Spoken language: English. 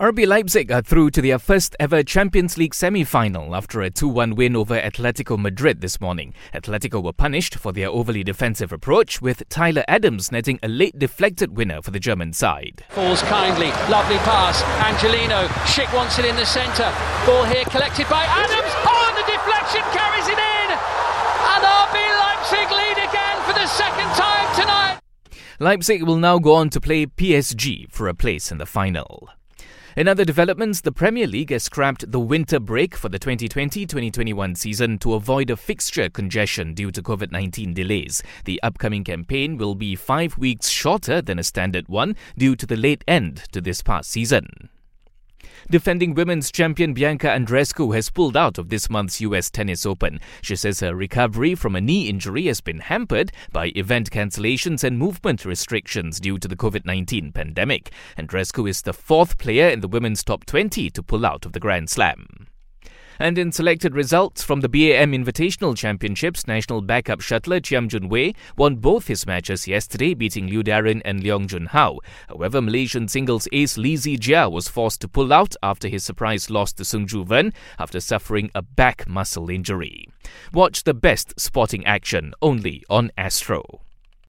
RB Leipzig are through to their first ever Champions League semi final after a 2 1 win over Atletico Madrid this morning. Atletico were punished for their overly defensive approach, with Tyler Adams netting a late deflected winner for the German side. Falls kindly, lovely pass. Angelino, Schick wants it in the centre. Ball here collected by Adams. Oh, the deflection carries it in! And RB Leipzig lead again for the second time tonight. Leipzig will now go on to play PSG for a place in the final. In other developments, the Premier League has scrapped the winter break for the 2020 2021 season to avoid a fixture congestion due to COVID 19 delays. The upcoming campaign will be five weeks shorter than a standard one due to the late end to this past season. Defending women's champion Bianca Andreescu has pulled out of this month's US Tennis Open. She says her recovery from a knee injury has been hampered by event cancellations and movement restrictions due to the COVID 19 pandemic. Andreescu is the fourth player in the women's top 20 to pull out of the Grand Slam. And in selected results from the BAM Invitational Championships, national backup shuttler Chiam Jun Wei won both his matches yesterday, beating Liu Darren and Leong Jun Hao. However, Malaysian singles ace Lee Zii Jia was forced to pull out after his surprise loss to Soong Joo Ven after suffering a back muscle injury. Watch the best sporting action only on Astro.